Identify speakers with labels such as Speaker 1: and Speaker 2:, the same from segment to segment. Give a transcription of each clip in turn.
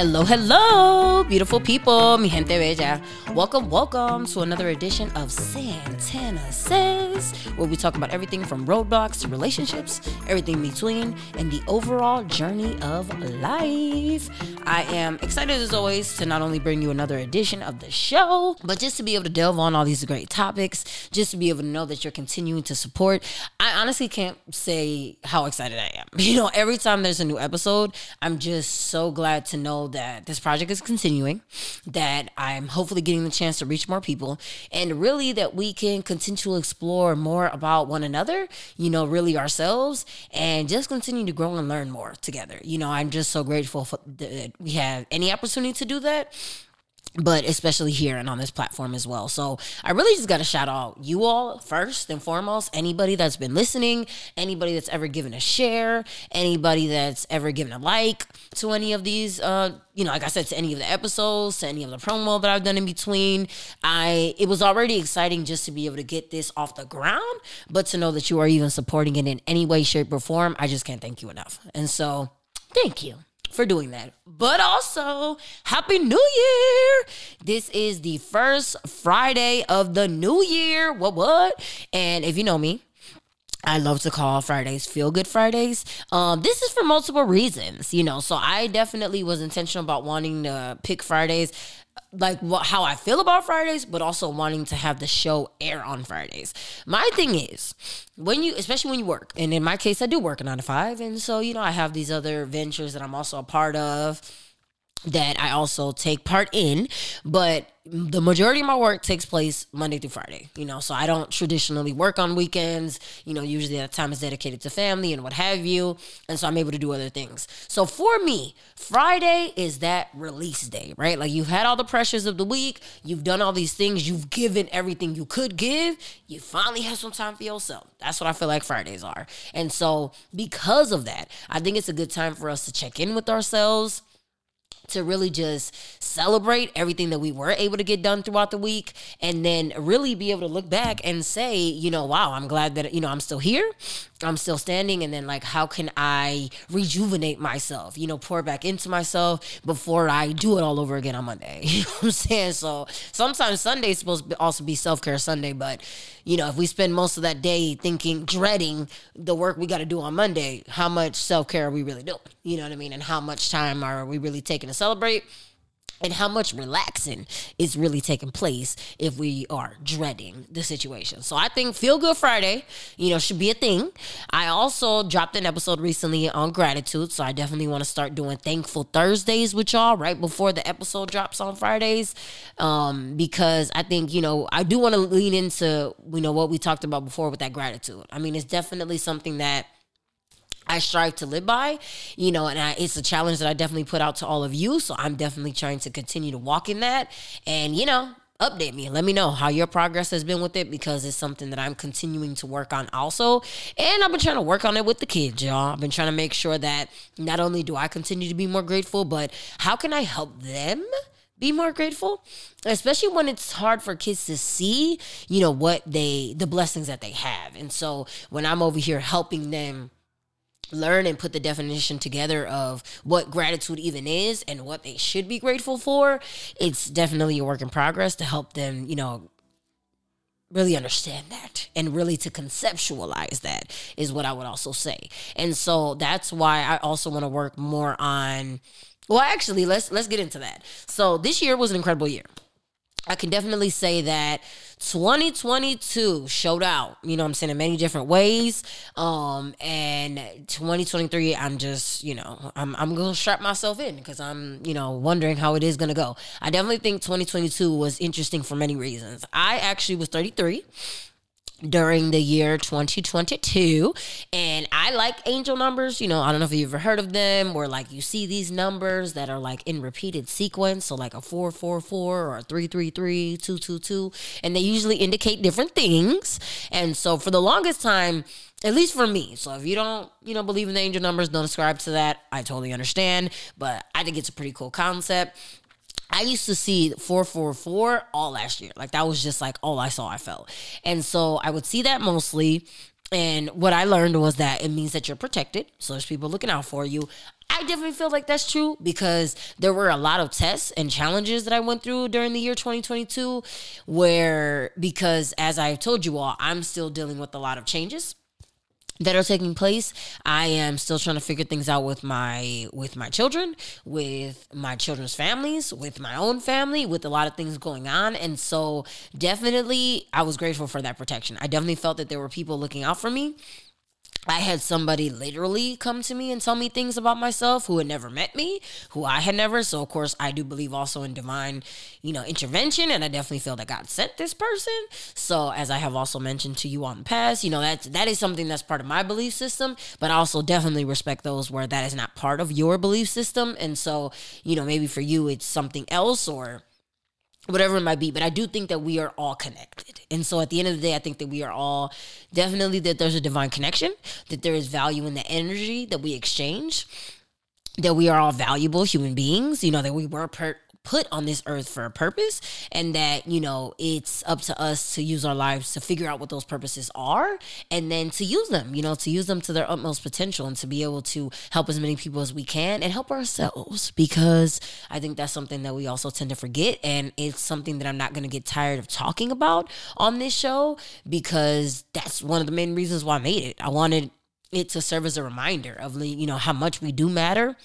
Speaker 1: Hello, hello, beautiful people, mi gente bella. Welcome, welcome to another edition of Santana Says, where we talk about everything from roadblocks to relationships, everything in between, and the overall journey of life. I am excited as always to not only bring you another edition of the show, but just to be able to delve on all these great topics, just to be able to know that you're continuing to support. I honestly can't say how excited I am. You know, every time there's a new episode, I'm just so glad to know that this project is continuing, that I'm hopefully getting the chance to reach more people, and really that we can continue to explore more about one another, you know, really ourselves, and just continue to grow and learn more together. You know, I'm just so grateful for that we have any opportunity to do that but especially here and on this platform as well. So I really just got to shout out you all first and foremost. Anybody that's been listening, anybody that's ever given a share, anybody that's ever given a like to any of these, uh, you know, like I said, to any of the episodes, to any of the promo that I've done in between. I it was already exciting just to be able to get this off the ground, but to know that you are even supporting it in any way, shape, or form, I just can't thank you enough. And so, thank you for doing that. But also, Happy New Year! This is the first Friday of the new year. What, what? And if you know me, I love to call Fridays feel good Fridays. Um, this is for multiple reasons, you know. So I definitely was intentional about wanting to pick Fridays like what, how I feel about Fridays, but also wanting to have the show air on Fridays. My thing is when you, especially when you work, and in my case, I do work a nine to five, and so you know I have these other ventures that I'm also a part of that I also take part in, but the majority of my work takes place Monday through Friday, you know, so I don't traditionally work on weekends, you know, usually that time is dedicated to family and what have you, and so I'm able to do other things. So for me, Friday is that release day, right? Like you've had all the pressures of the week, you've done all these things, you've given everything you could give, you finally have some time for yourself. That's what I feel like Fridays are. And so because of that, I think it's a good time for us to check in with ourselves to really just celebrate everything that we were able to get done throughout the week and then really be able to look back and say, you know, wow, I'm glad that, you know, I'm still here. I'm still standing. And then, like, how can I rejuvenate myself, you know, pour back into myself before I do it all over again on Monday? You know what I'm saying? So sometimes Sunday is supposed to also be self care Sunday, but, you know, if we spend most of that day thinking, dreading the work we got to do on Monday, how much self care are we really doing? You know what I mean? And how much time are we really taking to celebrate? And how much relaxing is really taking place if we are dreading the situation. So I think Feel Good Friday, you know, should be a thing. I also dropped an episode recently on gratitude, so I definitely want to start doing Thankful Thursdays with y'all right before the episode drops on Fridays, um, because I think you know I do want to lean into you know what we talked about before with that gratitude. I mean, it's definitely something that I strive to live by, you know, and I, it's a challenge that I definitely put out to all of you. So I'm definitely trying to continue to walk in that. And, you know, update me. Let me know how your progress has been with it because it's something that I'm continuing to work on also. And I've been trying to work on it with the kids, y'all. I've been trying to make sure that not only do I continue to be more grateful, but how can I help them? be more grateful especially when it's hard for kids to see you know what they the blessings that they have and so when i'm over here helping them learn and put the definition together of what gratitude even is and what they should be grateful for it's definitely a work in progress to help them you know really understand that and really to conceptualize that is what i would also say. And so that's why i also want to work more on well actually let's let's get into that. So this year was an incredible year. I can definitely say that 2022 showed out, you know I'm saying, in many different ways. Um, and 2023, I'm just, you know, I'm, I'm going to strap myself in because I'm, you know, wondering how it is going to go. I definitely think 2022 was interesting for many reasons. I actually was 33 during the year 2022 and i like angel numbers you know i don't know if you've ever heard of them where like you see these numbers that are like in repeated sequence so like a 444 or a 333 222 and they usually indicate different things and so for the longest time at least for me. So if you don't, you know, believe in the angel numbers, don't ascribe to that. I totally understand, but I think it's a pretty cool concept. I used to see 444 all last year. Like that was just like all I saw, I felt. And so I would see that mostly. And what I learned was that it means that you're protected. So there's people looking out for you. I definitely feel like that's true because there were a lot of tests and challenges that I went through during the year 2022 where because as I've told you all, I'm still dealing with a lot of changes that are taking place. I am still trying to figure things out with my with my children, with my children's families, with my own family, with a lot of things going on. And so definitely I was grateful for that protection. I definitely felt that there were people looking out for me I had somebody literally come to me and tell me things about myself who had never met me, who I had never. So of course I do believe also in divine, you know, intervention, and I definitely feel that God sent this person. So as I have also mentioned to you on the past, you know, that's that is something that's part of my belief system, but I also definitely respect those where that is not part of your belief system. And so, you know, maybe for you it's something else or whatever it might be but i do think that we are all connected. And so at the end of the day i think that we are all definitely that there's a divine connection that there is value in the energy that we exchange that we are all valuable human beings you know that we were per- put on this earth for a purpose and that you know it's up to us to use our lives to figure out what those purposes are and then to use them you know to use them to their utmost potential and to be able to help as many people as we can and help ourselves. Because i think that's something that we also tend to forget and it's something that i'm not going to get tired of talking about on this show because that's one of the main reasons why i made it. I wanted it to serve as a reminder of you know how much we do matter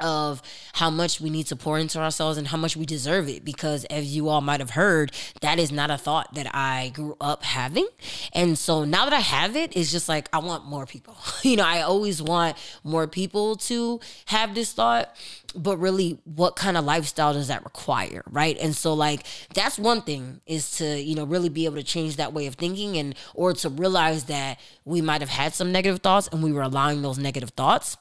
Speaker 1: of how much we need to pour into ourselves and how much we deserve it. Because as you all might have heard that is not a thought that i grew up having. And so now that i have it it's just like i want more people. You know i always want more people to have this thought. But really what kind of lifestyle does that require right? And so like that's one thing is to you know really be able to change that way of thinking and or to realize that we might have had some negative thoughts and we were allowing those negative thoughts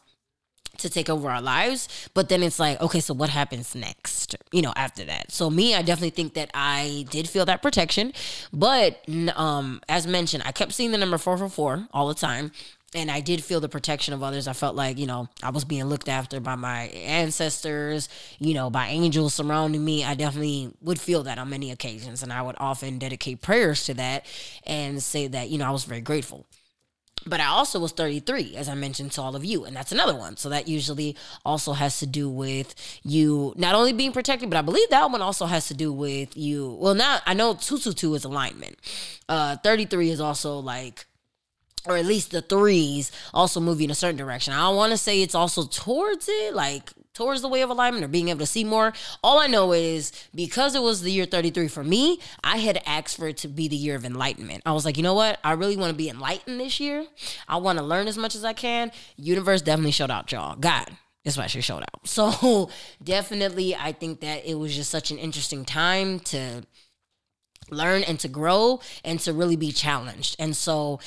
Speaker 1: to take over our lives. But then it's like, okay, so what happens next? You know, after that. So me, I definitely think that I did feel that protection. But um, as mentioned, I kept seeing the number four four four all the time. And I did feel the protection of others. I felt like, you know, I was being looked after by my ancestors, you know, by angels surrounding me. I definitely would feel that on many occasions. And I would often dedicate prayers to that and say that, you know, I was very grateful but I also was 33, as I mentioned to all of you, and that's another one. So that usually also has to do with you not only being protected, but I believe that one also has to do with you. Well, now I know 222 is alignment. Uh, 33 is also like or at least the threes also you in a certain direction. I don't want to say it's also towards it, like towards the way of alignment or being able to see more. All I know is because it was the year 33 for me, I had asked for it to be the year of enlightenment. I was like, you know what? I really want to be enlightened this year. I want to learn as much as I can. Universe definitely showed out, y'all. God. That's why she showed out. So definitely, I think that it was just such an interesting time to learn and to grow and to really be challenged. And so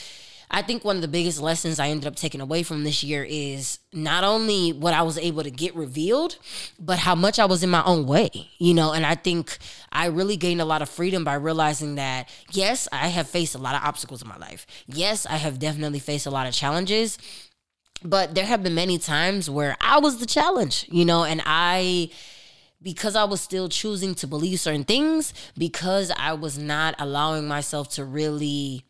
Speaker 1: I think one of the biggest lessons I ended up taking away from this year is not only what I was able to get revealed, but how much I was in my own way, you know. And I think I really gained a lot of freedom by realizing that, yes, I have faced a lot of obstacles in my life. Yes, I have definitely faced a lot of challenges. But there have been many times where I was the challenge, you know, and I because I was still choosing to believe certain things, because I was not allowing myself to really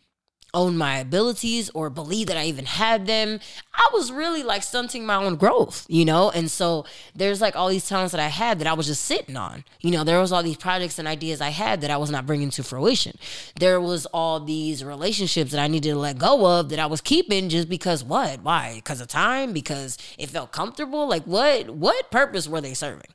Speaker 1: own my abilities or believe that I even had them. I was really like stunting my own growth, you know? And so there's like all these talents that I had that I was just sitting on. You know, there was all these projects and ideas I had that I was not bringing to fruition. There was all these relationships that I needed to let go of that I was keeping just because what? Why? Because of time? Because it felt comfortable? Like what what purpose were they serving?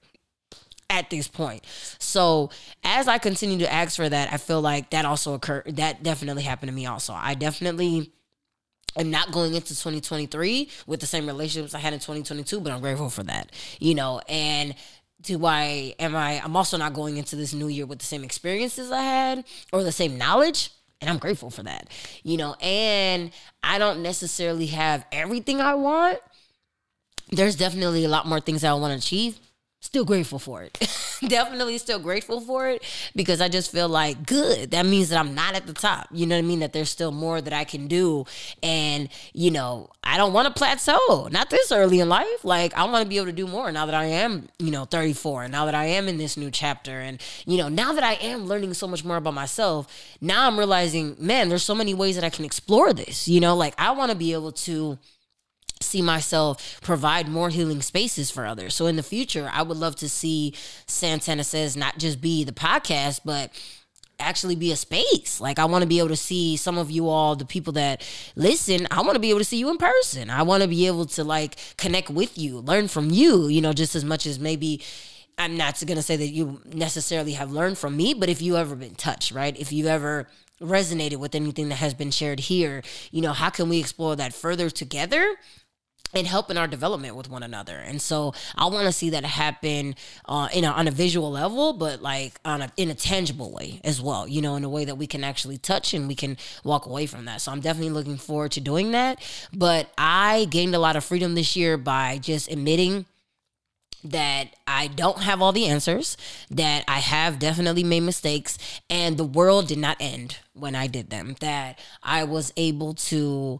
Speaker 1: At this point. So as I continue to ask for that, I feel like that also occurred. That definitely happened to me also. I definitely am not going into 2023 with the same relationships I had in 2022, but I'm grateful for that. You know, and do I am I I'm also not going into this new year with the same experiences I had or the same knowledge. And I'm grateful for that. You know, and I don't necessarily have everything I want. There's definitely a lot more things I want to achieve still grateful for it. Definitely still grateful for it because I just feel like good. That means that I'm not at the top. You know what I mean? That there's still more that I can do. And, you know, I don't want to plateau. Not this early in life. Like I want to be able to do more now that I am, you know, 34 and now that I am in this new chapter and, you know, now that I am learning so much more about myself, now I'm realizing, man, there's so many ways that I can explore this. You know, like I want to be able to see myself provide more healing spaces for others. So in the future, I would love to see Santana Says not just be the podcast, but actually be a space. Like I want to be able to see some of you all, the people that listen, I want to be able to see you in person. I want to be able to like connect with you, learn from you, you know, just as much as maybe I'm not going to say that you necessarily have learned from me, but if you ever been touched, right? If you've ever resonated with anything that has been shared here, you know, how can we explore that further together? And helping our development with one another. And so I want to see that happen uh, in a, on a visual level, but like on a, in a tangible way as well, you know, in a way that we can actually touch and we can walk away from that. So I'm definitely looking forward to doing that. But I gained a lot of freedom this year by just admitting that I don't have all the answers, that I have definitely made mistakes, and the world did not end when I did them. That I was able to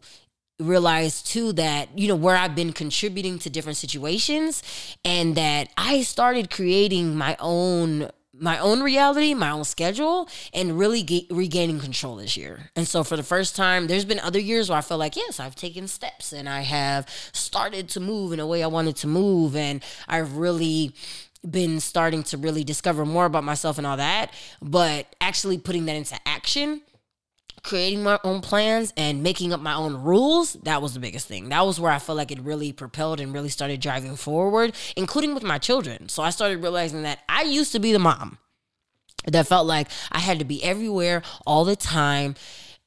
Speaker 1: realize too that you know where I've been contributing to different situations and that I started creating my own my own reality, my own schedule, and really get, regaining control this year. And so, for the first time, there's been other years where I felt like, yes, I've taken steps and I have started to move in a way I wanted to move, and I've really been starting to really discover more about myself and all that. But actually putting that into action creating my own plans and making up my own rules, that was the biggest thing. That was where I felt like it really propelled and really started driving forward, including with my children. So I started realizing that I used to be the mom that felt like I had to be everywhere all the time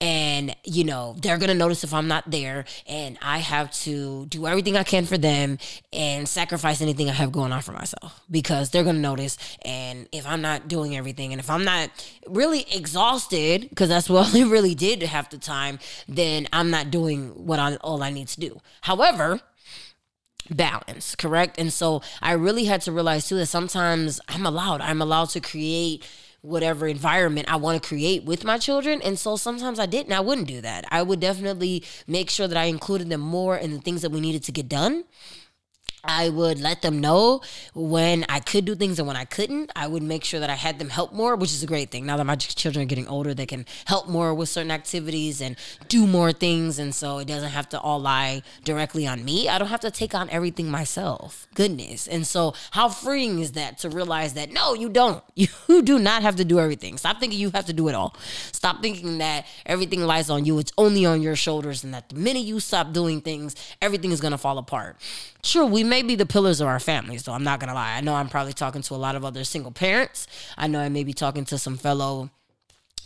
Speaker 1: and you know they're gonna notice if i'm not there. And i have to do everything i can for them and sacrifice anything i have going on for myself. Because they're gonna notice. And if i'm not doing everything and if i'm not really exhausted because that's what i really did half the time then i'm not doing what I, all i need to do. However balance correct? And so i really had to realize too that sometimes i'm allowed. I'm allowed to create whatever environment I want to create with my children. And so sometimes I didn't. I wouldn't do that. I would definitely make sure that I included them more in the things that we needed to get done. I would let them know when I could do things and when I couldn't. I would make sure that I had them help more, which is a great thing. Now that my children are getting older, they can help more with certain activities and do more things. And so it doesn't have to all lie directly on me. I don't have to take on everything myself. Goodness. And so, how freeing is that to realize that no, you don't. You do not have to do everything. Stop thinking you have to do it all. Stop thinking that everything lies on you. It's only on your shoulders, and that the minute you stop doing things, everything is going to fall apart. Sure, we may be the pillars of our families, though. I'm not gonna lie. I know I'm probably talking to a lot of other single parents. I know I may be talking to some fellow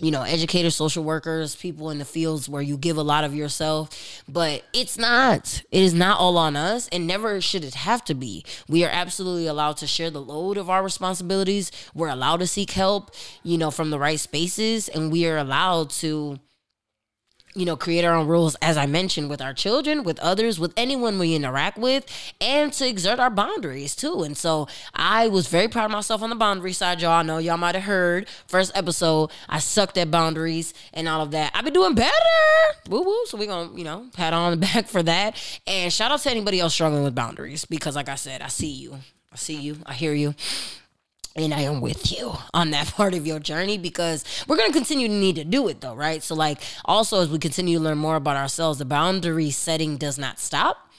Speaker 1: you know, educators, social workers, people in the fields where you give a lot of yourself, but it's not. It is not all on us, and never should it have to be. We are absolutely allowed to share the load of our responsibilities. We're allowed to seek help, you know, from the right spaces, and we are allowed to you know, create our own rules, as I mentioned, with our children, with others, with anyone we interact with, and to exert our boundaries too. And so I was very proud of myself on the boundary side, y'all. I know y'all might have heard first episode, I sucked at boundaries and all of that. I've been doing better. Woo woo. So we're gonna, you know, pat on the back for that. And shout out to anybody else struggling with boundaries because like I said, I see you. I see you. I hear you and I am with you on that part of your journey because we're going to continue to need to do it though, right? So, like, also as we continue to learn more about ourselves, the boundary setting does not stop.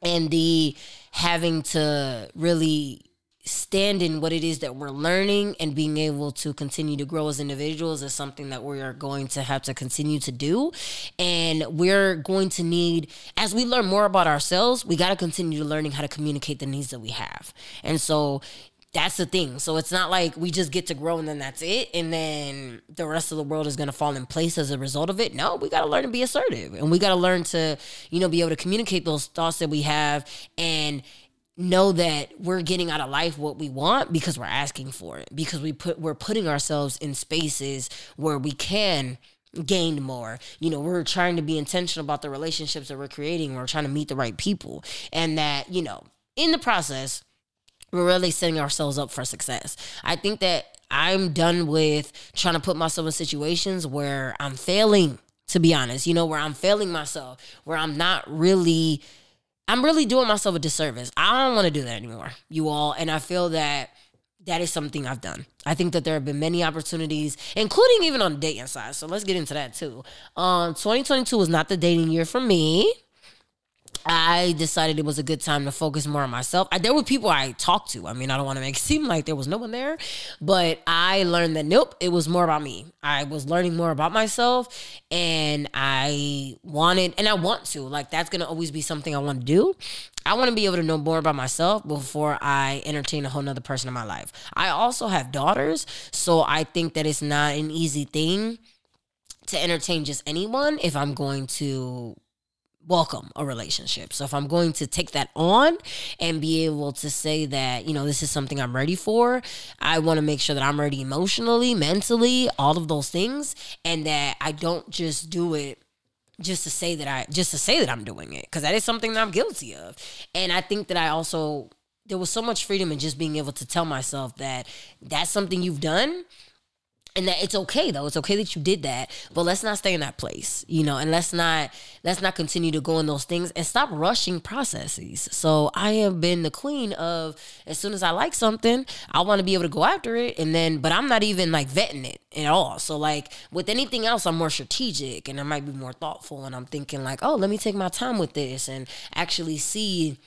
Speaker 1: And the having to really stand in what it is that we're learning and being able to continue to grow as individuals is something that we are going to have to continue to do. And we're going to need, as we learn more about ourselves, we got to continue to learning how to communicate the needs that we have. And so that's the thing. So it's not like we just get to grow and then that's it. And then the rest of the world is going to fall in place as a result of it. No, we got to learn to be assertive and we got to learn to, you know, be able to communicate those thoughts that we have and know that we're getting out of life what we want because we're asking for it because we put we're putting ourselves in spaces where we can gain more you know we're trying to be intentional about the relationships that we're creating we're trying to meet the right people and that you know in the process we're really setting ourselves up for success. I think that I'm done with trying to put myself in situations where I'm failing, to be honest, you know, where I'm failing myself, where I'm not really, I'm really doing myself a disservice. I don't want to do that anymore, you all. And I feel that that is something I've done. I think that there have been many opportunities, including even on the dating side. So let's get into that too. Um, 2022 was not the dating year for me. I decided it was a good time to focus more on myself. I, there were people I talked to. I mean, I don't want to make it seem like there was no one there, but I learned that nope, it was more about me. I was learning more about myself, and I wanted, and I want to. Like that's gonna always be something I want to do. I want to be able to know more about myself before I entertain a whole nother person in my life. I also have daughters, so I think that it's not an easy thing to entertain just anyone if I'm going to welcome a relationship. So if I'm going to take that on and be able to say that, you know, this is something I'm ready for, I want to make sure that I'm ready emotionally, mentally, all of those things and that I don't just do it just to say that I just to say that I'm doing it because that is something that I'm guilty of. And I think that I also there was so much freedom in just being able to tell myself that that's something you've done and that it's okay though. It's okay that you did that but let's not stay in that place you know and let's not let's not continue to go in those things and stop rushing processes. So i have been the queen of as soon as i like something i want to be able to go after it and then but i'm not even like vetting it at all. So like with anything else i'm more strategic and i might be more thoughtful and i'm thinking like oh let me take my time with this and actually see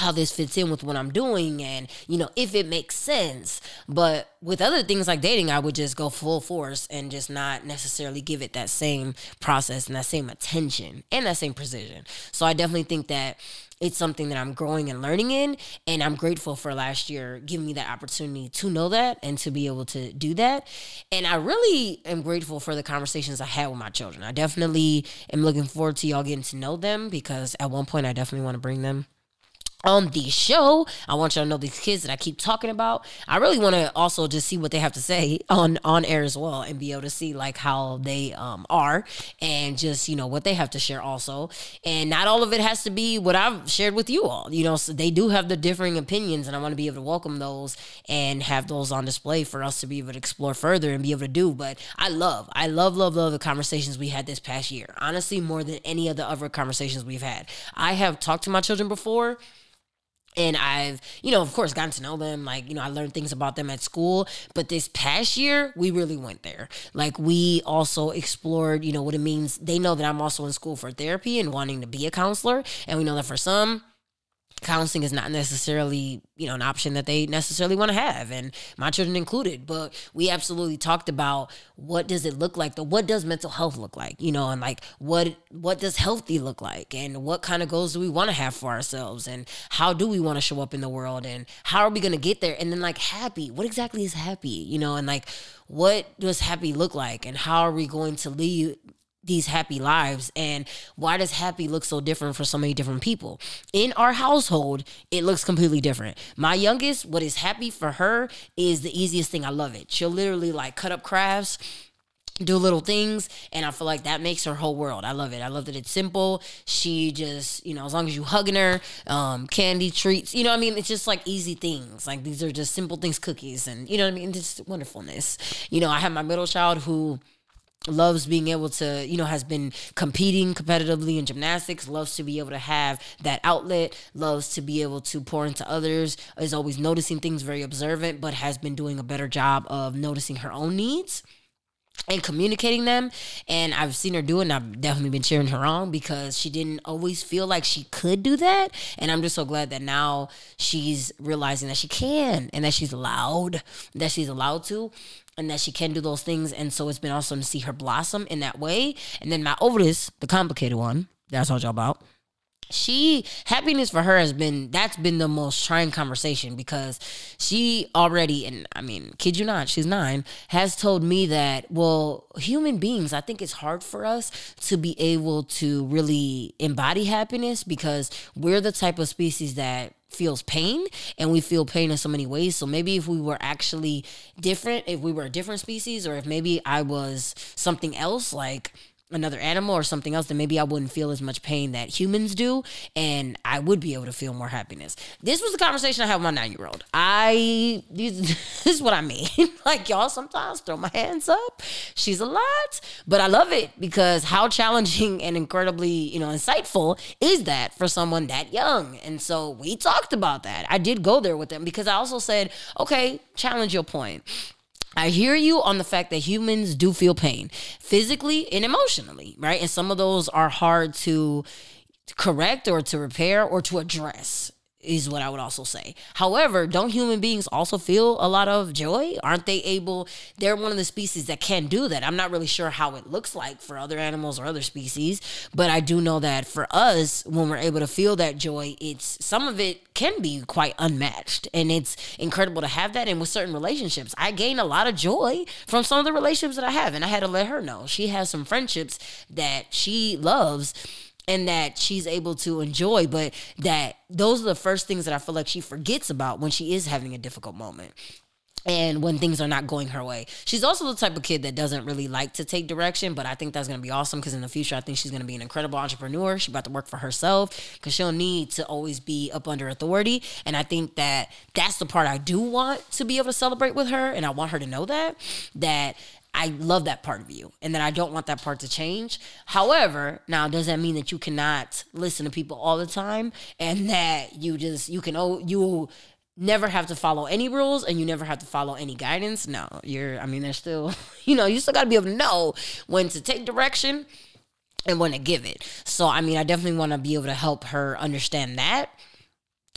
Speaker 1: how this fits in with what I'm doing and you know if it makes sense but with other things like dating I would just go full force and just not necessarily give it that same process and that same attention and that same precision so I definitely think that it's something that I'm growing and learning in. And I'm grateful for last year giving me that opportunity to know that and to be able to do that. And I really am grateful for the conversations I had with my children. I definitely am looking forward to y'all getting to know them because at one point I definitely want to bring them on the show. I want y'all to know these kids that I keep talking about. I really want to also just see what they have to say on on air as well and be able to see like how they um are and just, you know, what they have to share also. And not all of it has to be what I've shared with you all. You know, so they do have the differing opinions and I want to be able to welcome those and have those on display for us to be able to explore further and be able to do. But I love, I love, love, love the conversations we had this past year. Honestly, more than any of the other conversations we've had. I have talked to my children before and I've, you know, of course, gotten to know them. Like, you know, I learned things about them at school. But this past year, we really went there. Like, we also explored, you know, what it means. They know that I'm also in school for therapy and wanting to be a counselor. And we know that for some, counseling is not necessarily you know an option that they necessarily want to have and my children included but we absolutely talked about what does it look like the what does mental health look like? You know and like what what does healthy look like? And what kind of goals do we want to have for ourselves? And how do we want to show up in the world? And how are we going to get there? And then like happy what exactly is happy? You know and like what does happy look like? And how are we going to lead these happy lives and why does happy look so different for so many different people? In our household it looks completely different. My youngest what is happy for her is the easiest thing. I love it. She'll literally like cut up crafts do little things and i feel like that makes her whole world. I love it. I love that it's simple. She just you know as long as you hugging her um, candy treats you know i mean? It's just like easy things. Like these are just simple things cookies and you know i mean? Just wonderfulness. You know i have my middle child who loves being able to you know has been competing competitively in gymnastics loves to be able to have that outlet loves to be able to pour into others is always noticing things very observant but has been doing a better job of noticing her own needs and communicating them. And i've seen her do it and i've definitely been cheering her on because she didn't always feel like she could do that. And i'm just so glad that now she's realizing that she can and that she's allowed that she's allowed to and that she can do those things. And so it's been awesome to see her blossom in that way. And then my oldest the complicated one that i told y'all about she happiness for her has been that's been the most trying conversation because she already and I mean kid you not she's 9 has told me that well human beings I think it's hard for us to be able to really embody happiness because we're the type of species that feels pain and we feel pain in so many ways. So maybe if we were actually different if we were a different species or if maybe I was something else like another animal or something else, then maybe I wouldn't feel as much pain that humans do, and I would be able to feel more happiness. This was the conversation I had with my nine year old. I this is what I mean. like y'all sometimes throw my hands up. She's a lot, but I love it because how challenging and incredibly you know insightful is that for someone that young? And so we talked about that. I did go there with them because I also said, okay, challenge your point. I hear you on the fact that humans do feel pain physically and emotionally, right? And some of those are hard to correct or to repair or to address is what I would also say. However, don't human beings also feel a lot of joy? Aren't they able? They're one of the species that can do that. I'm not really sure how it looks like for other animals or other species, but I do know that for us, when we're able to feel that joy, it's some of it can be quite unmatched. And it's incredible to have that. And with certain relationships, I gain a lot of joy from some of the relationships that I have. And I had to let her know. She has some friendships that she loves and that she's able to enjoy, but that those are the first things that I feel like she forgets about when she is having a difficult moment and when things are not going her way. She's also the type of kid that doesn't really like to take direction, but I think that's going to be awesome because in the future, I think she's going to be an incredible entrepreneur. She's about to work for herself because she'll need to always be up under authority. And I think that that's the part I do want to be able to celebrate with her. And I want her to know that, that I love that part of you and that I don't want that part to change. However, now does that mean that you cannot listen to people all the time and that you just you can oh you never have to follow any rules and you never have to follow any guidance? No, you're I mean there's still you know, you still got to be able to know when to take direction and when to give it. So I mean, I definitely want to be able to help her understand that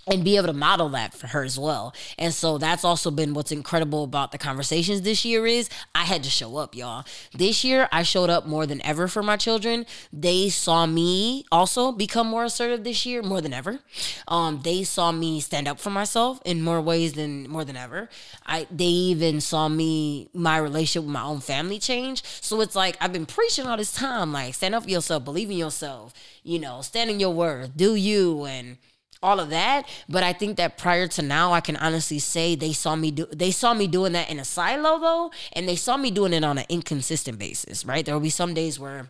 Speaker 1: and be able to model that for her as well. And so that's also been what's incredible about the conversations this year is I had to show up, y'all. This year I showed up more than ever for my children. They saw me also become more assertive this year more than ever. Um, they saw me stand up for myself in more ways than more than ever. I they even saw me my relationship with my own family change. So it's like I've been preaching all this time like stand up for yourself, believe in yourself, you know, stand in your word, do you and all of that but i think that prior to now i can honestly say they saw me do they saw me doing that in a silo though and they saw me doing it on an inconsistent basis right there will be some days where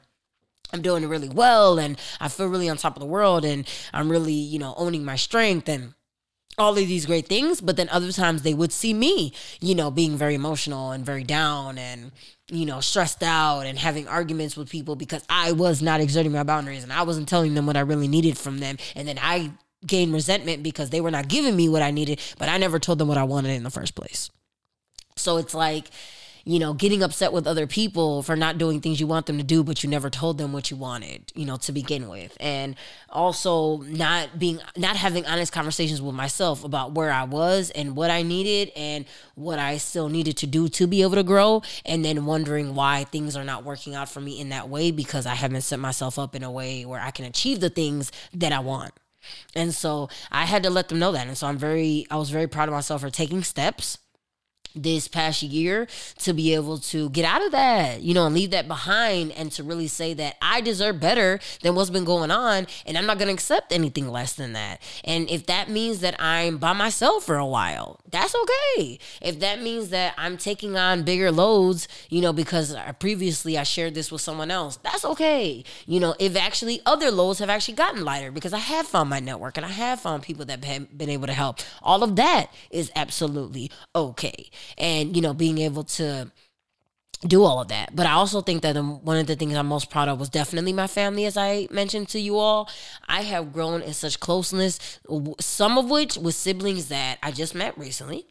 Speaker 1: I'm doing really well and I feel really on top of the world and I'm really, you know, owning my strength and all of these great things. But then other times they would see me, you know, being very emotional and very down and, you know, stressed out and having arguments with people because I was not exerting my boundaries and I wasn't telling them what I really needed from them. And then I gain resentment because they were not giving me what I needed, but I never told them what I wanted in the first place. So it's like, you know, getting upset with other people for not doing things you want them to do, but you never told them what you wanted, you know, to begin with. And also not being, not having honest conversations with myself about where I was and what I needed and what I still needed to do to be able to grow. And then wondering why things are not working out for me in that way because I haven't set myself up in a way where I can achieve the things that I want. And so I had to let them know that. And so I'm very, I was very proud of myself for taking steps this past year to be able to get out of that, you know, and leave that behind and to really say that I deserve better than what's been going on and I'm not going to accept anything less than that. And if that means that I'm by myself for a while, that's okay. If that means that I'm taking on bigger loads, you know, because previously I shared this with someone else, that's okay. You know, if actually other loads have actually gotten lighter because I have found my network and I have found people that have been able to help, all of that is absolutely okay and you know being able to do all of that. But I also think that um, one of the things I'm most proud of was definitely my family, as I mentioned to you all. I have grown in such closeness, some of which with siblings that I just met recently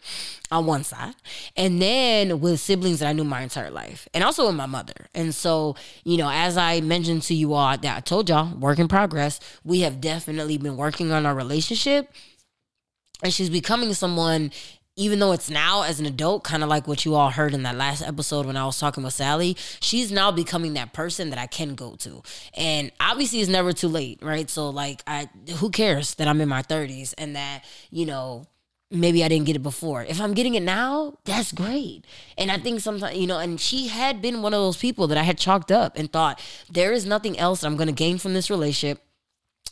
Speaker 1: on one side, and then with siblings that I knew my entire life, and also with my mother. And so, you know, as I mentioned to you all, that I told y'all, work in progress, we have definitely been working on our relationship. And she's becoming someone even though it's now as an adult, kind of like what you all heard in that last episode when I was talking with Sally, she's now becoming that person that I can go to. And obviously it's never too late, right? So like I who cares that I'm in my 30s and that, you know, maybe I didn't get it before. If I'm getting it now, that's great. And I think sometimes, you know, and she had been one of those people that I had chalked up and thought, there is nothing else that I'm going to gain from this relationship.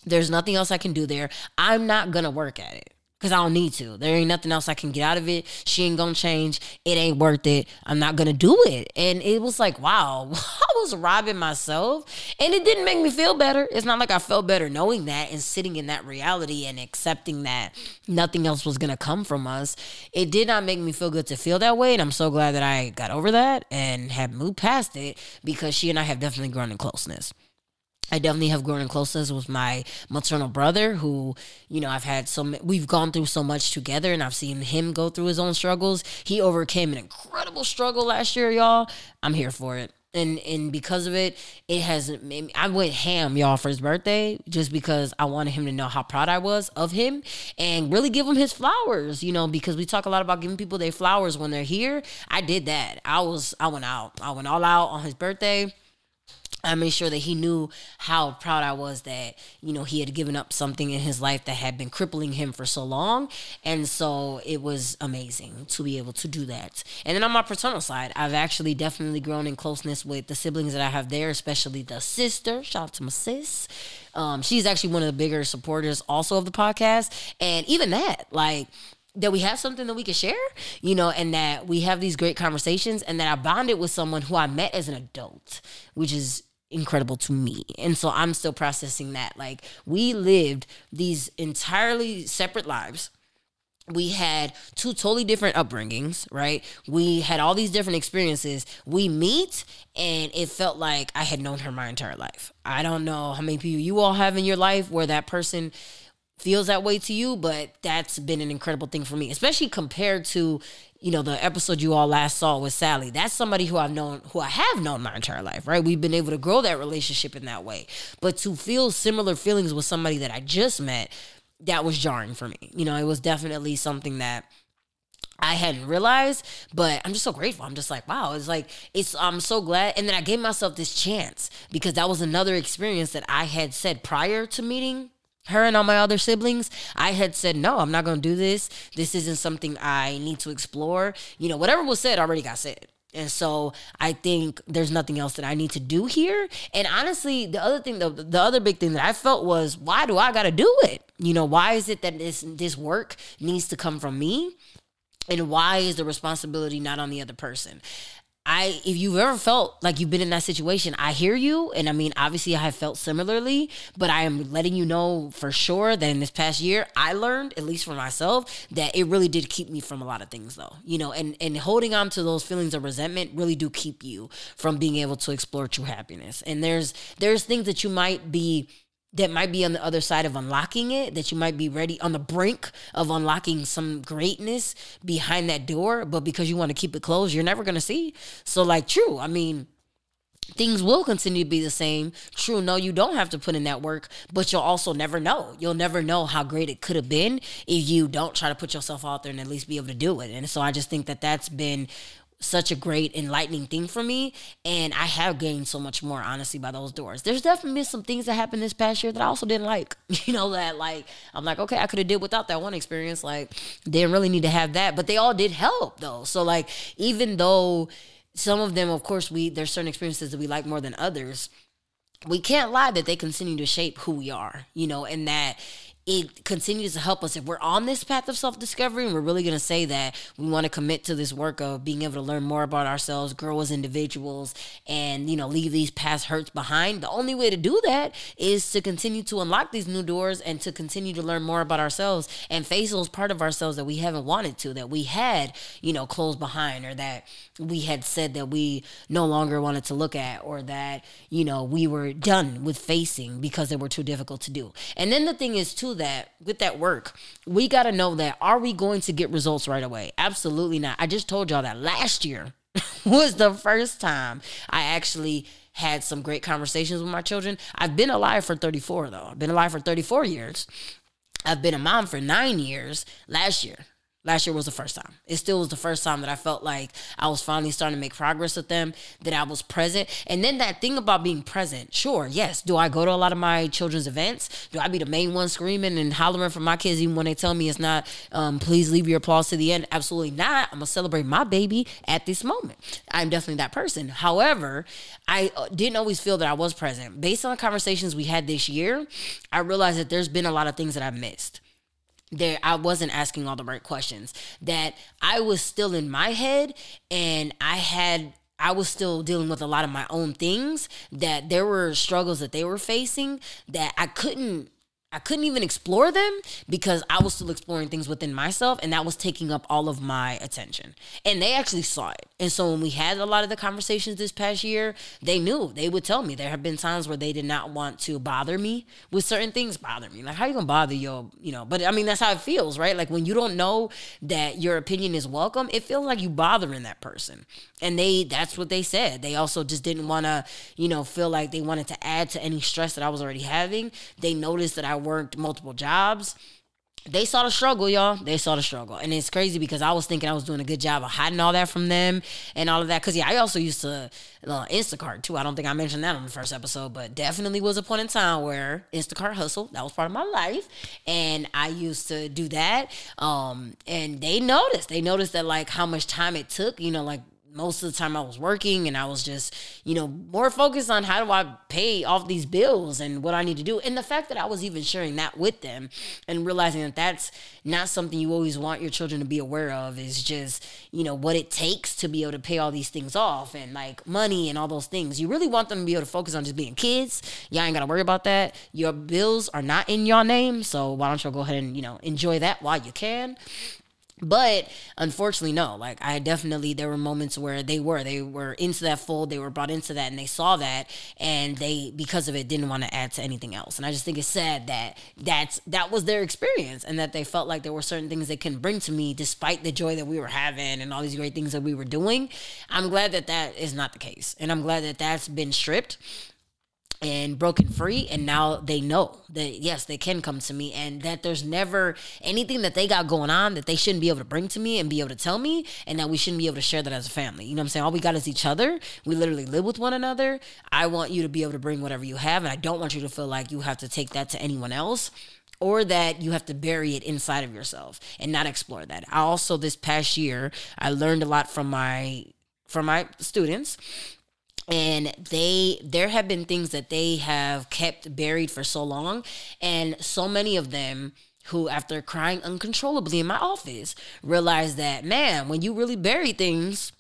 Speaker 1: There's nothing else I can do there. I'm not going to work at it. Cause I don't need to. There ain't nothing else I can get out of it. She ain't gonna change. It ain't worth it. I'm not gonna do it. And it was like, wow, I was robbing myself. And it didn't make me feel better. It's not like I felt better knowing that and sitting in that reality and accepting that nothing else was gonna come from us. It did not make me feel good to feel that way. And I'm so glad that I got over that and have moved past it because she and I have definitely grown in closeness. I definitely have grown in closeness with my maternal brother, who, you know, I've had so we've gone through so much together, and I've seen him go through his own struggles. He overcame an incredible struggle last year, y'all. I'm here for it, and and because of it, it has. Made me I went ham, y'all, for his birthday, just because I wanted him to know how proud I was of him, and really give him his flowers. You know, because we talk a lot about giving people their flowers when they're here. I did that. I was. I went out. I went all out on his birthday I made sure that he knew how proud I was that, you know, he had given up something in his life that had been crippling him for so long. And so it was amazing to be able to do that. And then on my paternal side, I've actually definitely grown in closeness with the siblings that I have there, especially the sister. Shout out to my sis. Um, she's actually one of the bigger supporters also of the podcast. And even that, like, that we have something that we can share, you know, and that we have these great conversations and that I bonded with someone who I met as an adult, which is incredible to me. And so I'm still processing that. Like we lived these entirely separate lives. We had two totally different upbringings, right? We had all these different experiences. We meet and it felt like I had known her my entire life. I don't know how many people you all have in your life where that person feels that way to you, but that's been an incredible thing for me, especially compared to you know the episode you all last saw with Sally. That's somebody who I've known, who I have known my entire life, right? We've been able to grow that relationship in that way, but to feel similar feelings with somebody that I just met, that was jarring for me. You know, it was definitely something that. I hadn't realized, but I'm just so grateful. I'm just like, wow, it's like it's I'm so glad. And then I gave myself this chance because that was another experience that I had said prior to meeting her and all my other siblings, I had said, no, I'm not going to do this. This isn't something I need to explore. You know, whatever was said already got said. And so I think there's nothing else that I need to do here. And honestly, the other thing, the, the other big thing that I felt was, why do I got to do it? You know, why is it that this this work needs to come from me? And why is the responsibility not on the other person? I if you've ever felt like you've been in that situation, I hear you. And I mean, obviously I have felt similarly, but I am letting you know for sure that in this past year, I learned, at least for myself, that it really did keep me from a lot of things though. You know, and and holding on to those feelings of resentment really do keep you from being able to explore true happiness. And there's there's things that you might be that might be on the other side of unlocking it, that you might be ready on the brink of unlocking some greatness behind that door, but because you want to keep it closed, you're never going to see. So, like, true, I mean, things will continue to be the same. True, no, you don't have to put in that work, but you'll also never know. You'll never know how great it could have been if you don't try to put yourself out there and at least be able to do it. And so I just think that that's been such a great enlightening thing for me and i have gained so much more honestly by those doors. There's definitely been some things that happened this past year that i also didn't like you know that like i'm like okay i could have did without that one experience like didn't really need to have that but they all did help though. So like even though some of them of course we there's certain experiences that we like more than others we can't lie that they continue to shape who we are you know and that it continues to help us. If we're on this path of self-discovery and we're really going to say that we want to commit to this work of being able to learn more about ourselves grow as individuals and you know leave these past hurts behind. The only way to do that is to continue to unlock these new doors and to continue to learn more about ourselves. And face those part of ourselves that we haven't wanted to that we had you know closed behind or that we had said that we no longer wanted to look at or that you know we were done with facing because they were too difficult to do. And then the thing is too that with that work, we got to know that are we going to get results right away? Absolutely not. I just told y'all that last year was the first time I actually had some great conversations with my children. I've been alive for 34 though. I've been alive for 34 years. I've been a mom for 9 years last year. Last year was the first time. It still was the first time that I felt like I was finally starting to make progress with them, that I was present. And then that thing about being present, sure, yes. Do I go to a lot of my children's events? Do I be the main one screaming and hollering for my kids even when they tell me it's not, um, please leave your applause to the end? Absolutely not. I'm going to celebrate my baby at this moment. I'm definitely that person. However, I uh, didn't always feel that I was present. Based on the conversations we had this year, I realized that there's been a lot of things that I've missed there I wasn't asking all the right questions. That I was still in my head and I had I was still dealing with a lot of my own things that there were struggles that they were facing that I couldn't I couldn't even explore them because I was still exploring things within myself and that was taking up all of my attention. And they actually saw it. And so when we had a lot of the conversations this past year, they knew. They would tell me there have been times where they did not want to bother me with certain things bother me. Like how are you going to bother your, you know, but I mean that's how it feels, right? Like when you don't know that your opinion is welcome, it feels like you bothering that person. And they that's what they said. They also just didn't want to, you know, feel like they wanted to add to any stress that I was already having. They noticed that I worked multiple jobs they saw the struggle, y'all. They saw the struggle. And it's crazy because I was thinking I was doing a good job of hiding all that from them and all of that. Cause yeah, I also used to uh, Instacart too. I don't think I mentioned that on the first episode, but definitely was a point in time where Instacart hustle, that was part of my life. And I used to do that. Um, and they noticed, they noticed that like how much time it took, you know, like most of the time I was working and I was just, you know, more focused on how do I pay off these bills and what I need to do. And the fact that I was even sharing that with them and realizing that that's not something you always want your children to be aware of is just, you know, what it takes to be able to pay all these things off and like money and all those things. You really want them to be able to focus on just being kids. Y'all ain't got to worry about that. Your bills are not in your name. So why don't you go ahead and, you know, enjoy that while you can. But unfortunately, no. Like I definitely, there were moments where they were, they were into that fold, they were brought into that, and they saw that, and they, because of it, didn't want to add to anything else. And I just think it's sad that that's that was their experience, and that they felt like there were certain things they couldn't bring to me, despite the joy that we were having and all these great things that we were doing. I'm glad that that is not the case, and I'm glad that that's been stripped and broken free and now they know that yes they can come to me and that there's never anything that they got going on that they shouldn't be able to bring to me and be able to tell me and that we shouldn't be able to share that as a family. You know what i'm saying? All we got is each other. We literally live with one another. I want you to be able to bring whatever you have and i don't want you to feel like you have to take that to anyone else or that you have to bury it inside of yourself and not explore that. I also this past year i learned a lot from my from my students and they there have been things that they have kept buried for so long. And so many of them who after crying uncontrollably in my office realized that man when you really bury things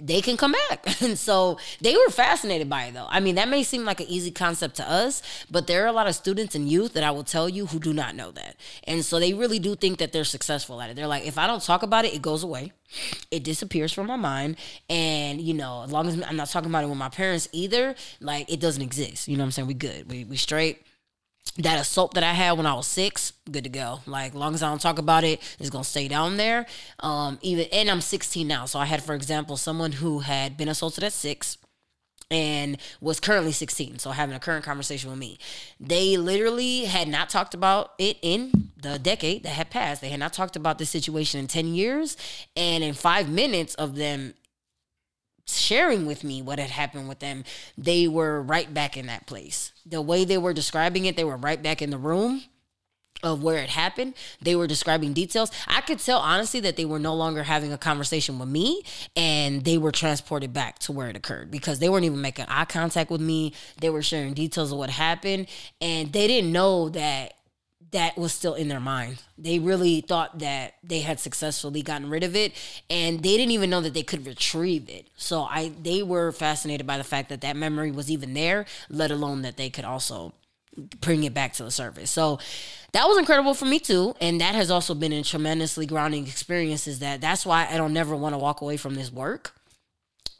Speaker 1: they can come back. And so they were fascinated by it though. I mean, that may seem like an easy concept to us, but there are a lot of students and youth that I will tell you who do not know that. And so they really do think that they're successful at it. They're like, if I don't talk about it, it goes away. It disappears from my mind. And, you know, as long as I'm not talking about it with my parents either, like it doesn't exist. You know what I'm saying? We good. We we straight that assault that I had when I was six, good to go. Like long as I don't talk about it, it's gonna stay down there. Um, even and I'm 16 now, so I had, for example, someone who had been assaulted at six and was currently 16 so having a current conversation with me they literally had not talked about it in the decade that had passed they had not talked about this situation in 10 years and in five minutes of them sharing with me what had happened with them, they were right back in that place. The way they were describing it, they were right back in the room of where it happened. They were describing details. I could tell honestly that they were no longer having a conversation with me and they were transported back to where it occurred because they weren't even making eye contact with me. They were sharing details of what happened and they didn't know that that was still in their mind. They really thought that they had successfully gotten rid of it and they didn't even know that they could retrieve it. So I they were fascinated by the fact that that memory was even there, let alone that they could also bring it back to the surface. So that was incredible for me too and that has also been a tremendously grounding experience is that that's why I don't never want to walk away from this work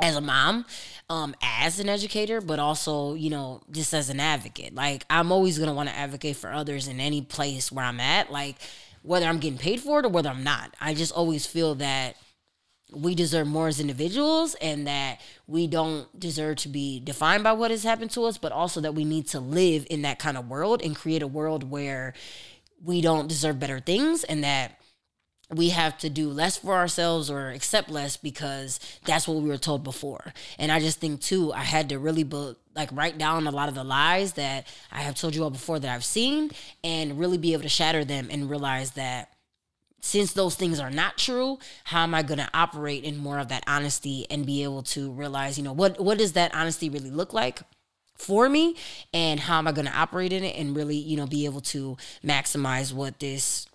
Speaker 1: as a mom, um, as an educator, but also, you know, just as an advocate. Like, I'm always gonna wanna advocate for others in any place where I'm at, like, whether I'm getting paid for it or whether I'm not. I just always feel that we deserve more as individuals and that we don't deserve to be defined by what has happened to us, but also that we need to live in that kind of world and create a world where we don't deserve better things and that we have to do less for ourselves or accept less because that's what we were told before. And I just think too, I had to really be, like write down a lot of the lies that I have told you all before that I've seen and really be able to shatter them and realize that since those things are not true, how am I going to operate in more of that honesty and be able to realize, you know, what what does that honesty really look like? for me and how am I going to operate in it and really, you know, be able to maximize what this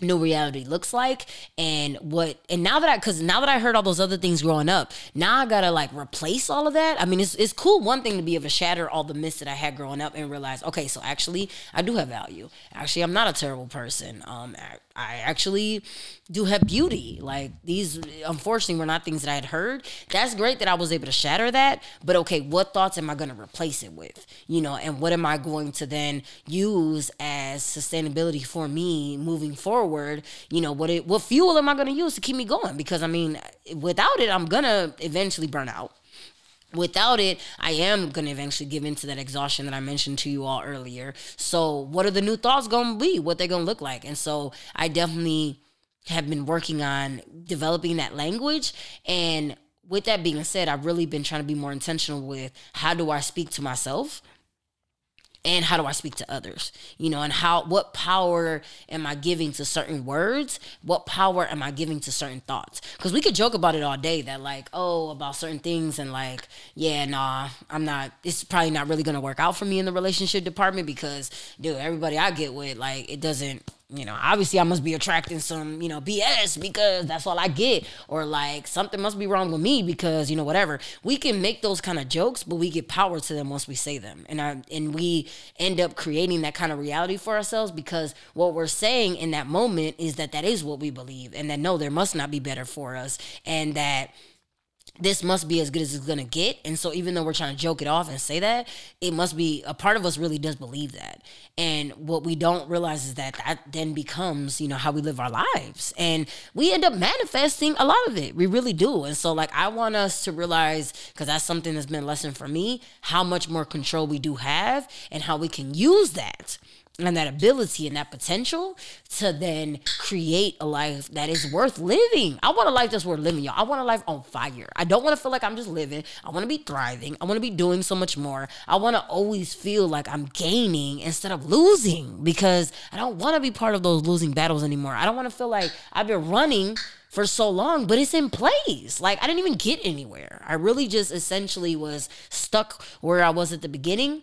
Speaker 1: new reality looks like and what and now that I cuz now that I heard all those other things growing up now I got to like replace all of that I mean it's it's cool one thing to be able to shatter all the myths that I had growing up and realize okay so actually I do have value actually I'm not a terrible person um I actually do have beauty. Like these, unfortunately, were not things that I had heard. That's great that I was able to shatter that. But okay, what thoughts am I going to replace it with? You know, and what am I going to then use as sustainability for me moving forward? Word, you know, what it, what fuel am I going to use to keep me going? Because I mean, without it, I'm gonna eventually burn out. Without it i am going to eventually give into that exhaustion that i mentioned to you all earlier. So what are the new thoughts going to be? What they're going to look like? And so i definitely have been working on developing that language. And with that being said i've really been trying to be more intentional with how do i speak to myself and how do I speak to others? You know, and how what power am I giving to certain words? What power am I giving to certain thoughts? Because we could joke about it all day that like, oh, about certain things and like, yeah, nah, I'm not. It's probably not really gonna work out for me in the relationship department because, dude, everybody I get with, like, it doesn't you know, obviously I must be attracting some, you know, BS because that's all I get. Or like something must be wrong with me because, you know, whatever. We can make those kind of jokes, but we get power to them once we say them. And I and we end up creating that kind of reality for ourselves because what we're saying in that moment is that that is what we believe and that no, there must not be better for us. And that this must be as good as it's gonna get. And so even though we're trying to joke it off and say that, it must be a part of us really does believe that. And what we don't realize is that that then becomes, you know, how we live our lives. And we end up manifesting a lot of it. We really do. And so like I want us to realize, because that's something that's been a lesson for me, how much more control we do have and how we can use that and that ability and that potential to then create a life that is worth living. I want a life that's worth living, y'all. I want a life on fire. I don't want to feel like I'm just living. I want to be thriving. I want to be doing so much more. I want to always feel like I'm gaining instead of losing because I don't want to be part of those losing battles anymore. I don't want to feel like I've been running for so long, but it's in place. Like I didn't even get anywhere. I really just essentially was stuck where I was at the beginning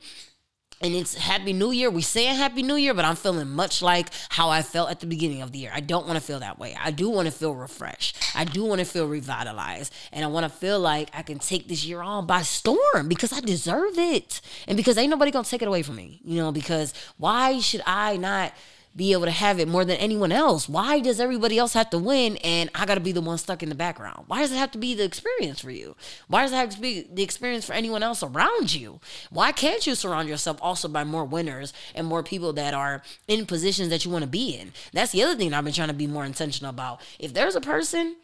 Speaker 1: and it's happy new year. We saying happy new year but i'm feeling much like how i felt at the beginning of the year. I don't want to feel that way. I do want to feel refreshed. I do want to feel revitalized. And i want to feel like i can take this year on by storm because i deserve it. And because ain't nobody gonna take it away from me you know because why should i not be able to have it more than anyone else. Why does everybody else have to win and I got to be the one stuck in the background? Why does it have to be the experience for you? Why does it have to be the experience for anyone else around you? Why can't you surround yourself also by more winners and more people that are in positions that you want to be in? That's the other thing I've been trying to be more intentional about. If there's a person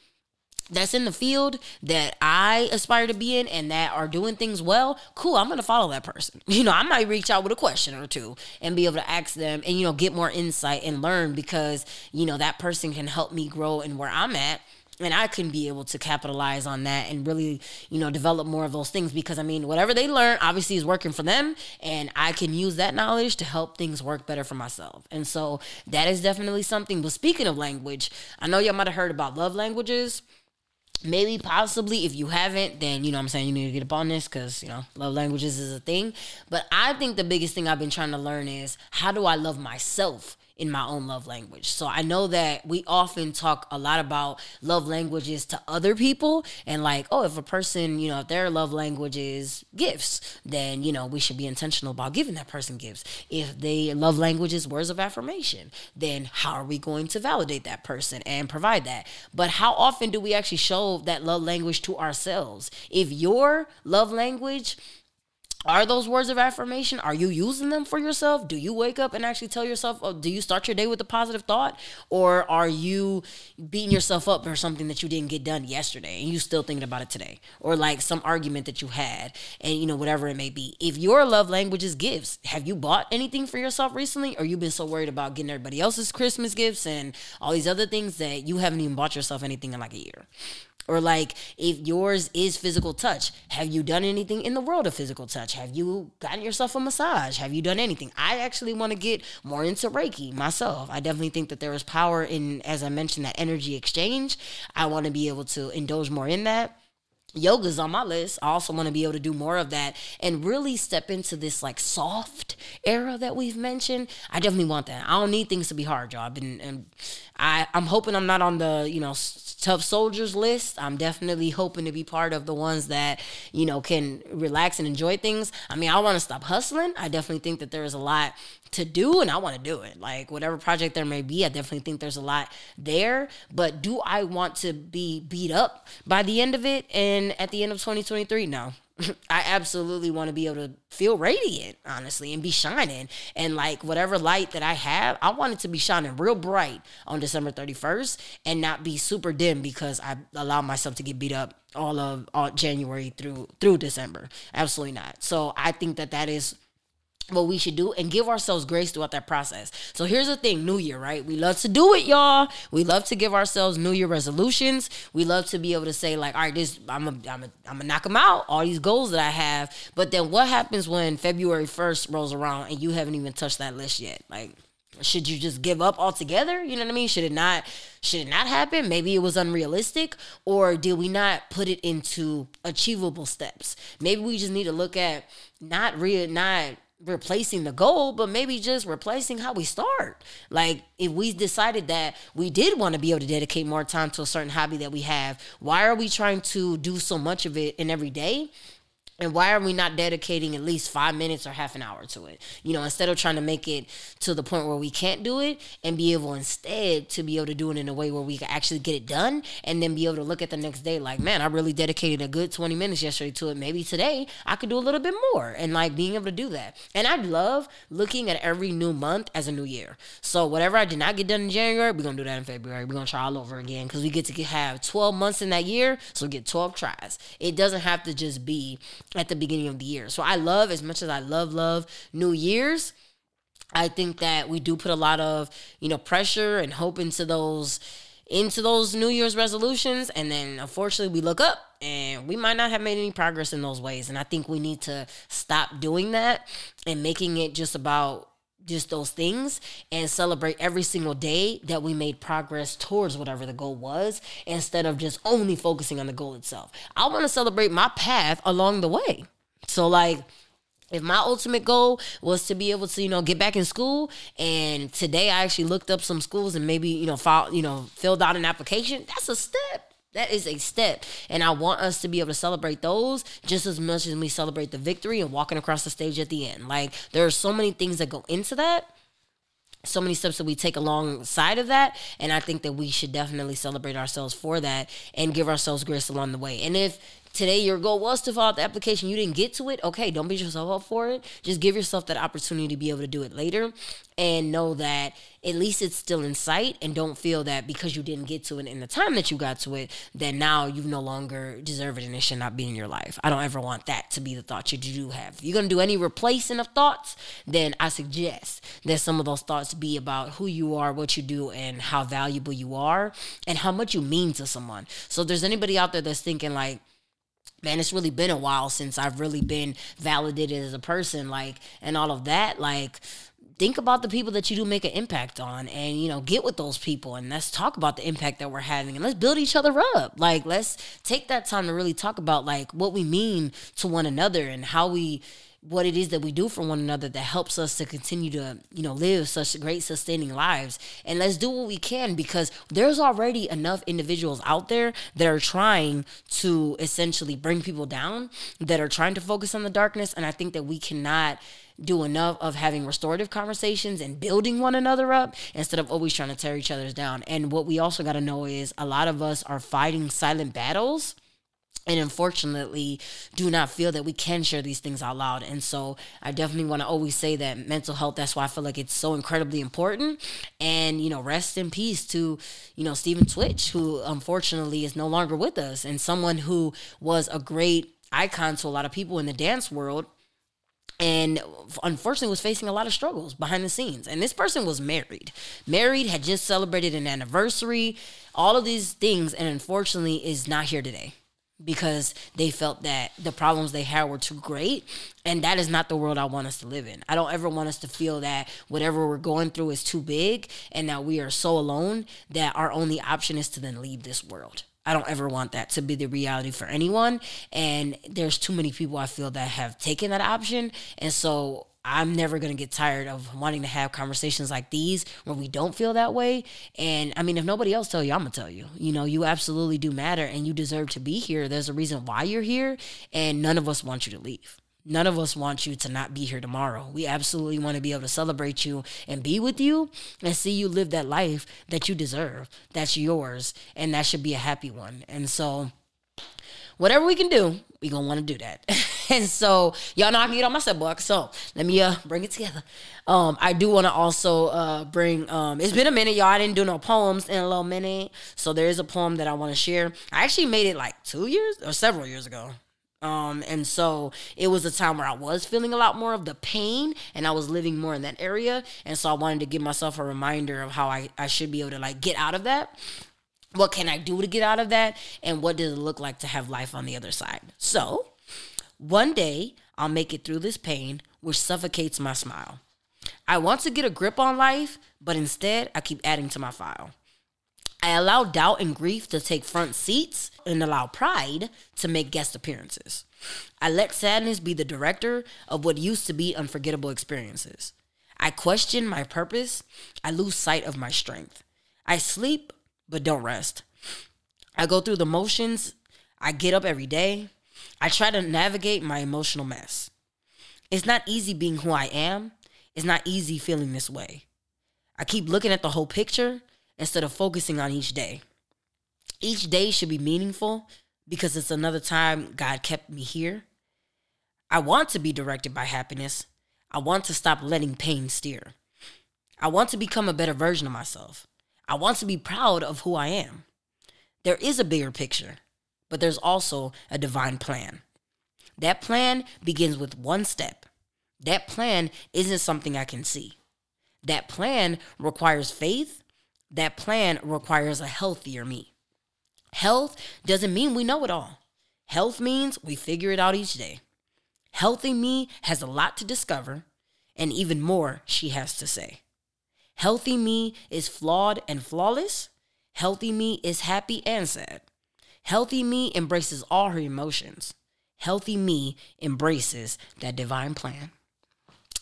Speaker 1: that's in the field that I aspire to be in and that are doing things well, cool, I'm gonna follow that person. You know, I might reach out with a question or two and be able to ask them and, you know, get more insight and learn because, you know, that person can help me grow in where I'm at and I can be able to capitalize on that and really, you know, develop more of those things because I mean, whatever they learn obviously is working for them, and I can use that knowledge to help things work better for myself. And so that is definitely something. But speaking of language, I know y'all might have heard about love languages maybe possibly if you haven't then you know i'm saying you need to get up on this because you know love languages is a thing. But i think the biggest thing i've been trying to learn is how do i love myself in my own love language. So I know that we often talk a lot about love languages to other people and like, oh, if a person, you know, if their love language is gifts, then, you know, we should be intentional about giving that person gifts. If they love language is words of affirmation, then how are we going to validate that person and provide that? But how often do we actually show that love language to ourselves? If your love language are those words of affirmation? Are you using them for yourself? Do you wake up and actually tell yourself oh, do you start your day with a positive thought? Or are you beating yourself up for something that you didn't get done yesterday and you still thinking about it today? Or like some argument that you had and you know whatever it may be. If your love language is gifts have you bought anything for yourself recently? Or you've been so worried about getting everybody else's christmas gifts and all these other things that you haven't even bought yourself anything in like a year or like if yours is physical touch, have you done anything in the world of physical touch? Have you gotten yourself a massage? Have you done anything? I actually want to get more into Reiki myself. I definitely think that there is power in, as I mentioned, that energy exchange. I want to be able to indulge more in that yoga's on my list. I also want to be able to do more of that and really step into this like soft era that we've mentioned. I definitely want that. I don't need things to be hard, y'all. And, and um, I, I'm hoping I'm not on the, you know, tough soldiers list. I'm definitely hoping to be part of the ones that, you know, can relax and enjoy things. I mean, I want to stop hustling. I definitely think that there is a lot to do and I want to do it. Like whatever project there may be, I definitely think there's a lot there. But do I want to be beat up by the end of it and at the end of 2023? No. I absolutely want to be able to feel radiant, honestly, and be shining. And like whatever light that I have, I want it to be shining real bright on December 31st and not be super dim because I allow myself to get beat up all of all January through through December. Absolutely not. So I think that that is what we should do and give ourselves grace throughout that process. So here's the thing, New Year, right? We love to do it, y'all. We love to give ourselves New Year resolutions. We love to be able to say like, all right, this I'm a, I'm a, I'm gonna knock them out, all these goals that I have. But then what happens when February 1st rolls around and you haven't even touched that list yet? Like should you just give up altogether? You know what I mean? Should it not should it not happen? Maybe it was unrealistic or did we not put it into achievable steps? Maybe we just need to look at not real not replacing the goal, but maybe just replacing how we start. Like if we decided that we did want to be able to dedicate more time to a certain hobby that we have, why are we trying to do so much of it in every day? And why are we not dedicating at least five minutes or half an hour to it? You know, instead of trying to make it to the point where we can't do it and be able instead to be able to do it in a way where we can actually get it done and then be able to look at the next day like, man, I really dedicated a good 20 minutes yesterday to it. Maybe today I could do a little bit more and like being able to do that. And I love looking at every new month as a new year. So whatever I did not get done in January, we're going to do that in February. We're going to try all over again because we get to have 12 months in that year. So get 12 tries. It doesn't have to just be at the beginning of the year. So I love as much as I love love New Year's. I think that we do put a lot of, you know, pressure and hope into those into those New Year's resolutions and then unfortunately we look up and we might not have made any progress in those ways and I think we need to stop doing that and making it just about just those things and celebrate every single day that we made progress towards whatever the goal was instead of just only focusing on the goal itself. I want to celebrate my path along the way. So like if my ultimate goal was to be able to you know get back in school and today i actually looked up some schools and maybe you know file, you know filled out an application that's a step that is a step. And I want us to be able to celebrate those just as much as we celebrate the victory and walking across the stage at the end. Like there are so many things that go into that. So many steps that we take alongside of that. And I think that we should definitely celebrate ourselves for that and give ourselves grace along the way. And if today your goal was to fill out the application. You didn't get to it. Okay don't beat yourself up for it. Just give yourself that opportunity to be able to do it later and know that at least it's still in sight and don't feel that because you didn't get to it in the time that you got to it that now you've no longer deserve it and it should not be in your life. I don't ever want that to be the thought you do have. If you're going to do any replacing of thoughts? Then i suggest that some of those thoughts be about who you are what you do and how valuable you are and how much you mean to someone. So if there's anybody out there that's thinking like man, it's really been a while since I've really been validated as a person, like, and all of that. Like, think about the people that you do make an impact on and you know get with those people and let's talk about the impact that we're having and let's build each other up like let's take that time to really talk about like what we mean to one another and how we what it is that we do for one another that helps us to continue to you know live such great sustaining lives. And let's do what we can because there's already enough individuals out there that are trying to essentially bring people down that are trying to focus on the darkness. And i think that we cannot do enough of having restorative conversations and building one another up instead of always trying to tear each other's down. And what we also got to know is a lot of us are fighting silent battles and unfortunately do not feel that we can share these things out loud. And so i definitely want to always say that mental health that's why i feel like it's so incredibly important. And you know rest in peace to you know stephen twitch who unfortunately is no longer with us. And someone who was a great icon to a lot of people in the dance world. And unfortunately was facing a lot of struggles behind the scenes. And this person was married. Married had just celebrated an anniversary. All of these things and unfortunately is not here today because they felt that the problems they had were too great and that is not the world I want us to live in. I don't ever want us to feel that whatever we're going through is too big and that we are so alone that our only option is to then leave this world. I don't ever want that to be the reality for anyone. And there's too many people I feel that have taken that option. And so I'm never going to get tired of wanting to have conversations like these where we don't feel that way. And I mean, if nobody else tell you, I'm going to tell you. You know, you absolutely do matter and you deserve to be here. There's a reason why you're here and none of us want you to leave. None of us want you to not be here tomorrow. We absolutely want to be able to celebrate you and be with you and see you live that life that you deserve. That's yours. And that should be a happy one. And so, whatever we can do, we gonna want to do that. and so y'all know I can get on my soapbox. So let me uh bring it together. Um, I do want to also uh bring um it's been a minute, y'all. I didn't do no poems in a little minute. So there is a poem that I want to share. I actually made it like two years or several years ago. Um, and so it was a time where I was feeling a lot more of the pain and I was living more in that area. And so I wanted to give myself a reminder of how I, I should be able to like get out of that. What can I do to get out of that? And what does it look like to have life on the other side? So one day I'll make it through this pain, which suffocates my smile. I want to get a grip on life, but instead I keep adding to my file. I allow doubt and grief to take front seats and allow pride to make guest appearances. I let sadness be the director of what used to be unforgettable experiences. I question my purpose. I lose sight of my strength. I sleep, but don't rest. I go through the motions. I get up every day. I try to navigate my emotional mess. It's not easy being who I am. It's not easy feeling this way. I keep looking at the whole picture instead of focusing on each day. Each day should be meaningful because it's another time God kept me here. I want to be directed by happiness. I want to stop letting pain steer. I want to become a better version of myself. I want to be proud of who I am. There is a bigger picture, but there's also a divine plan. That plan begins with one step. That plan isn't something I can see. That plan requires faith that plan requires a healthier me. Health doesn't mean we know it all. Health means we figure it out each day. Healthy me has a lot to discover, and even more she has to say. Healthy me is flawed and flawless. Healthy me is happy and sad. Healthy me embraces all her emotions. Healthy me embraces that divine plan.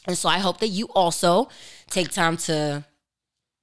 Speaker 1: And so I hope that you also take time to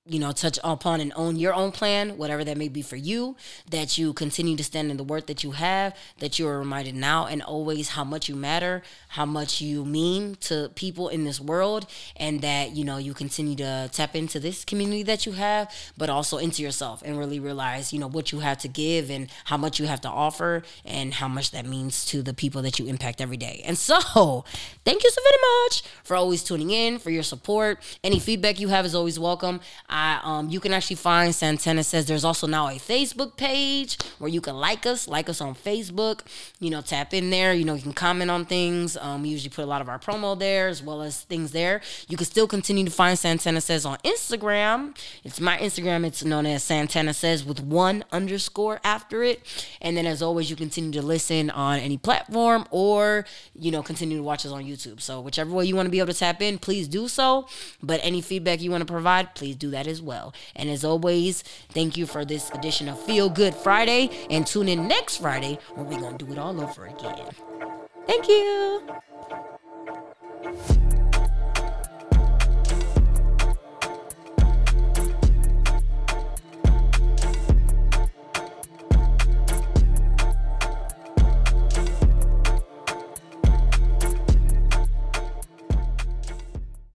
Speaker 1: you know, touch upon and own your own plan, whatever that may be for you, that you continue to stand in the work that you have, that you are reminded now and always how much you matter, how much you mean to people in this world, and that, you know, you continue to tap into this community that you have, but also into yourself and really realize, you know, what you have to give and how much you have to offer and how much that means to the people that you impact every day. And so, thank you so very much for always tuning in, for your support. Any feedback you have is always welcome. Um you can actually find Santana says there's also now a Facebook page where you can like us, like us on Facebook. You know, tap in there. You know, you can comment on things. Um, we usually put a lot of our promo there as well as things there. You can still continue to find Santana says on Instagram. It's my Instagram. It's known as Santana says with one underscore after it. And then as always, you continue to listen on any platform or you know continue to watch us on YouTube. So whichever way you want to be able to tap in, please do so. But any feedback you want to provide, please do that that as well. And as always, thank you for this edition of Feel Good Friday. And tune in next Friday when we're going to do it all over again. Thank you.